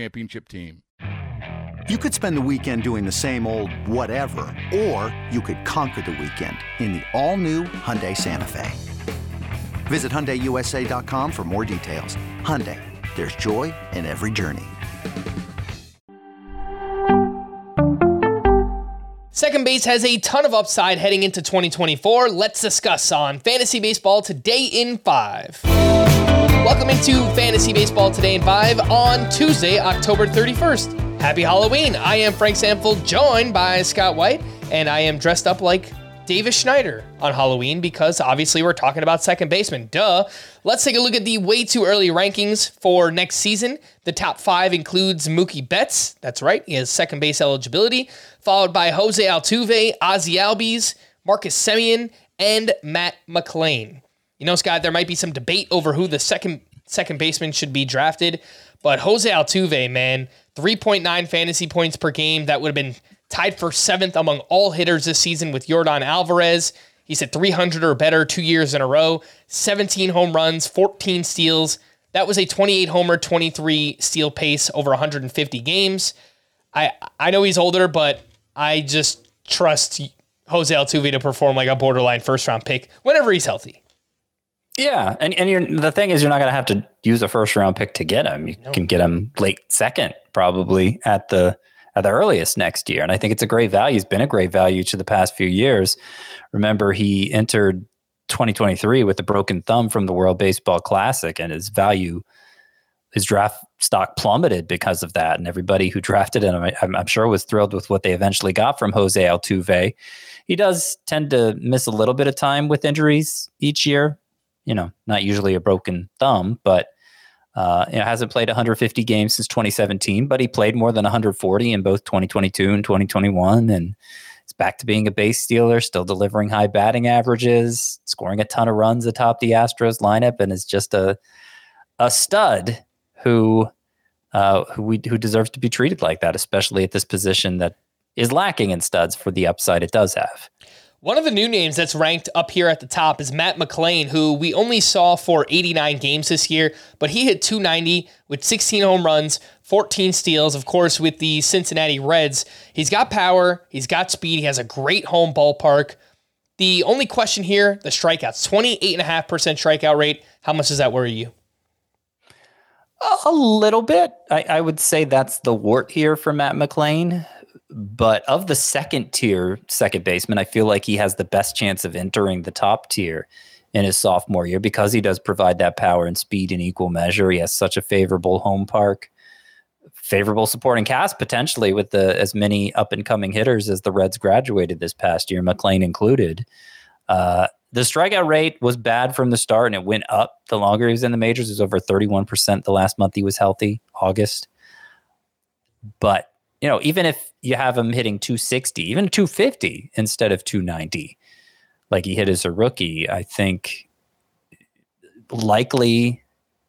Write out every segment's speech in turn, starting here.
championship team. You could spend the weekend doing the same old whatever, or you could conquer the weekend in the all new Hyundai Santa Fe. Visit HyundaiUSA.com for more details. Hyundai, there's joy in every journey. Second base has a ton of upside heading into 2024. Let's discuss on Fantasy Baseball Today in 5. Welcome into Fantasy Baseball Today in 5 on Tuesday, October 31st. Happy Halloween. I am Frank Stampfl, joined by Scott White, and I am dressed up like Davis Schneider on Halloween because obviously we're talking about second baseman. Duh. Let's take a look at the way too early rankings for next season. The top five includes Mookie Betts. That's right, he has second base eligibility, followed by Jose Altuve, Ozzie Albies, Marcus Semien, and Matt McLain. You know, Scott, there might be some debate over who the second second baseman should be drafted, but Jose Altuve, man, 3.9 fantasy points per game. That would have been tied for seventh among all hitters this season with Yordan Alvarez. He's at 300 or better two years in a row, 17 home runs, 14 steals. That was a 28 homer, 23 steal pace over 150 games. I I know he's older, but I just trust Jose Altuve to perform like a borderline first round pick whenever he's healthy. Yeah, and and you're, the thing is, you're not going to have to use a first round pick to get him. You no. can get him late second, probably at the at the earliest next year. And I think it's a great value. He's been a great value to the past few years. Remember, he entered 2023 with a broken thumb from the World Baseball Classic, and his value, his draft stock plummeted because of that. And everybody who drafted him, I'm, I'm sure, was thrilled with what they eventually got from Jose Altuve. He does tend to miss a little bit of time with injuries each year. You know, not usually a broken thumb, but uh, you know, hasn't played 150 games since 2017, but he played more than 140 in both 2022 and 2021, and it's back to being a base stealer, still delivering high batting averages, scoring a ton of runs atop the Astros lineup, and is just a a stud who uh, who we who deserves to be treated like that, especially at this position that is lacking in studs for the upside it does have. One of the new names that's ranked up here at the top is Matt McLain, who we only saw for 89 games this year, but he hit 290 with 16 home runs, 14 steals. Of course, with the Cincinnati Reds, he's got power, he's got speed, he has a great home ballpark. The only question here the strikeouts 28.5% strikeout rate. How much does that worry you? A little bit. I, I would say that's the wart here for Matt McLain. But of the second tier second baseman, I feel like he has the best chance of entering the top tier in his sophomore year because he does provide that power and speed in equal measure. He has such a favorable home park, favorable supporting cast potentially with the as many up and coming hitters as the Reds graduated this past year, McLain included. Uh, the strikeout rate was bad from the start and it went up the longer he was in the majors. It was over 31% the last month he was healthy, August. But you know, even if you have him hitting 260, even 250 instead of 290, like he hit as a rookie, I think likely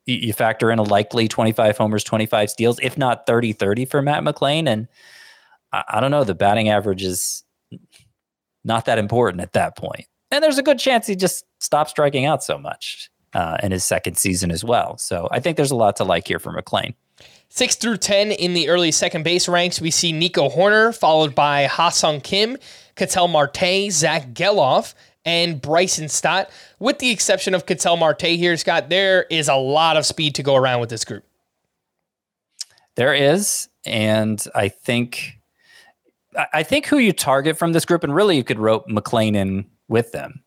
you factor in a likely 25 homers, 25 steals, if not 30 30 for Matt McLain. And I, I don't know, the batting average is not that important at that point. And there's a good chance he just stops striking out so much uh, in his second season as well. So I think there's a lot to like here for McLain. Six through 10 in the early second base ranks, we see Nico Hoerner, followed by Ha-Seong Kim, Ketel Marte, Zach Gelof, and Bryson Stott. With the exception of Ketel Marte here, Scott, there is a lot of speed to go around with this group. There is, and I think I think who you target from this group, and really you could rope McLain in with them.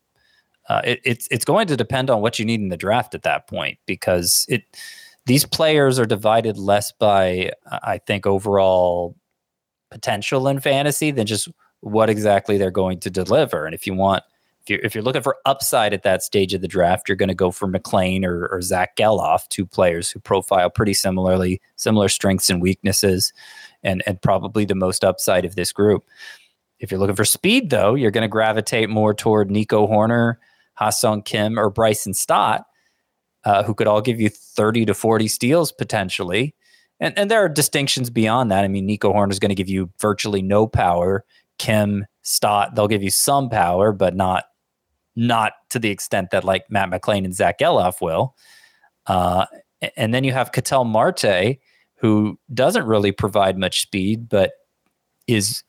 Uh, it, it's it's going to depend on what you need in the draft at that point because it these players are divided less by I think overall potential in fantasy than just what exactly they're going to deliver. And if you want if you're, if you're looking for upside at that stage of the draft, you're going to go for McLain or, or Zach Gelof, two players who profile pretty similarly, similar strengths and weaknesses, and, and probably the most upside of this group. If you're looking for speed, though, you're going to gravitate more toward Nico Hoerner, Ha-Seong Kim, or Bryson Stott, uh, who could all give you 30 to 40 steals potentially. And, and there are distinctions beyond that. I mean, Nico Horn is going to give you virtually no power. Kim, Stott, they'll give you some power, but not not to the extent that like Matt McLain and Zach Gelof will. Uh, and then you have Ketel Marte, who doesn't really provide much speed, but is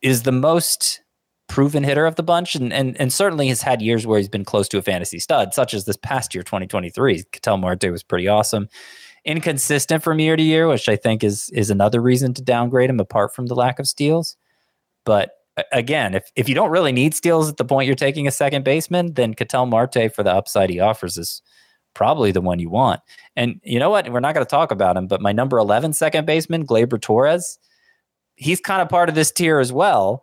is the most proven hitter of the bunch, and and and certainly has had years where he's been close to a fantasy stud, such as this past year, 2023. Ketel Marte was pretty awesome. Inconsistent from year to year, which I think is is another reason to downgrade him, apart from the lack of steals. But again, if if you don't really need steals at the point you're taking a second baseman, then Ketel Marte for the upside he offers is probably the one you want. And you know what? We're not going to talk about him, but my number 11 second baseman, Gleyber Torres, he's kind of part of this tier as well,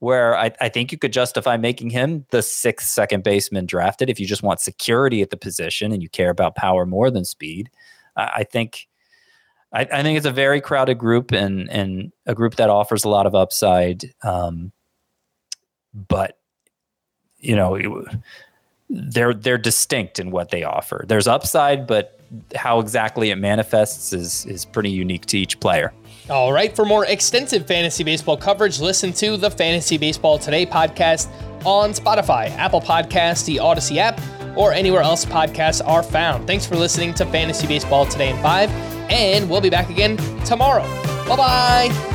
where I, I think you could justify making him the sixth second baseman drafted if you just want security at the position and you care about power more than speed. I, I think I, I, think it's a very crowded group and and a group that offers a lot of upside. Um, but you know, they're they're distinct in what they offer. There's upside, but how exactly it manifests is is pretty unique to each player. All right, for more extensive fantasy baseball coverage, listen to the Fantasy Baseball Today podcast on Spotify, Apple Podcasts, the Audacy app, or anywhere else podcasts are found. Thanks for listening to Fantasy Baseball Today in 5 and we'll be back again tomorrow. Bye bye.